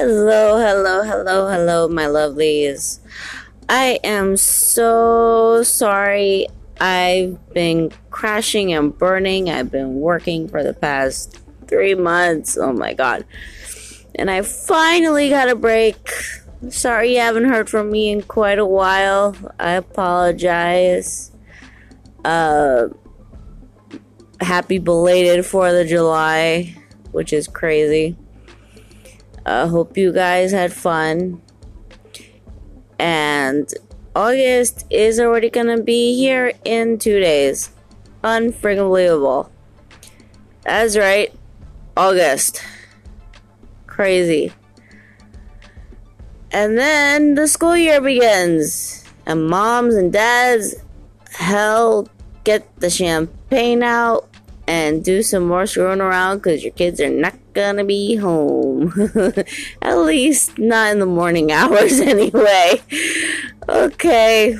Hello, hello, hello, hello, my lovelies. I am so sorry. I've been crashing and burning. I've been working for the past three months. Oh my god. And I finally got a break. Sorry you haven't heard from me in quite a while. I apologize. Uh, happy belated 4th of July, which is crazy. I hope you guys had fun. And August is already gonna be here in two days. Unfreaking. That's right. August. Crazy. And then the school year begins. And moms and dads, hell, get the champagne out and do some more screwing around because your kids are not gonna be home. At least not in the morning hours, anyway. Okay,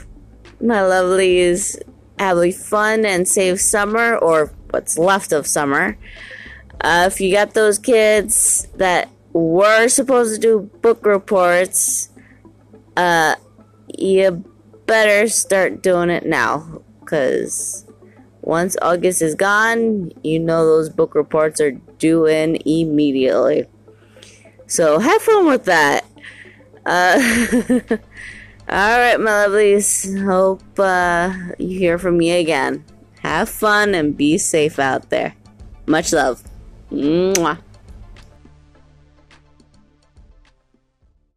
my lovelies, have a fun and safe summer, or what's left of summer. Uh, if you got those kids that were supposed to do book reports, uh, you better start doing it now, because once August is gone, you know those book reports are due in immediately. So have fun with that. Uh, all right, my lovelies. Hope uh, you hear from me again. Have fun and be safe out there. Much love. Mwah.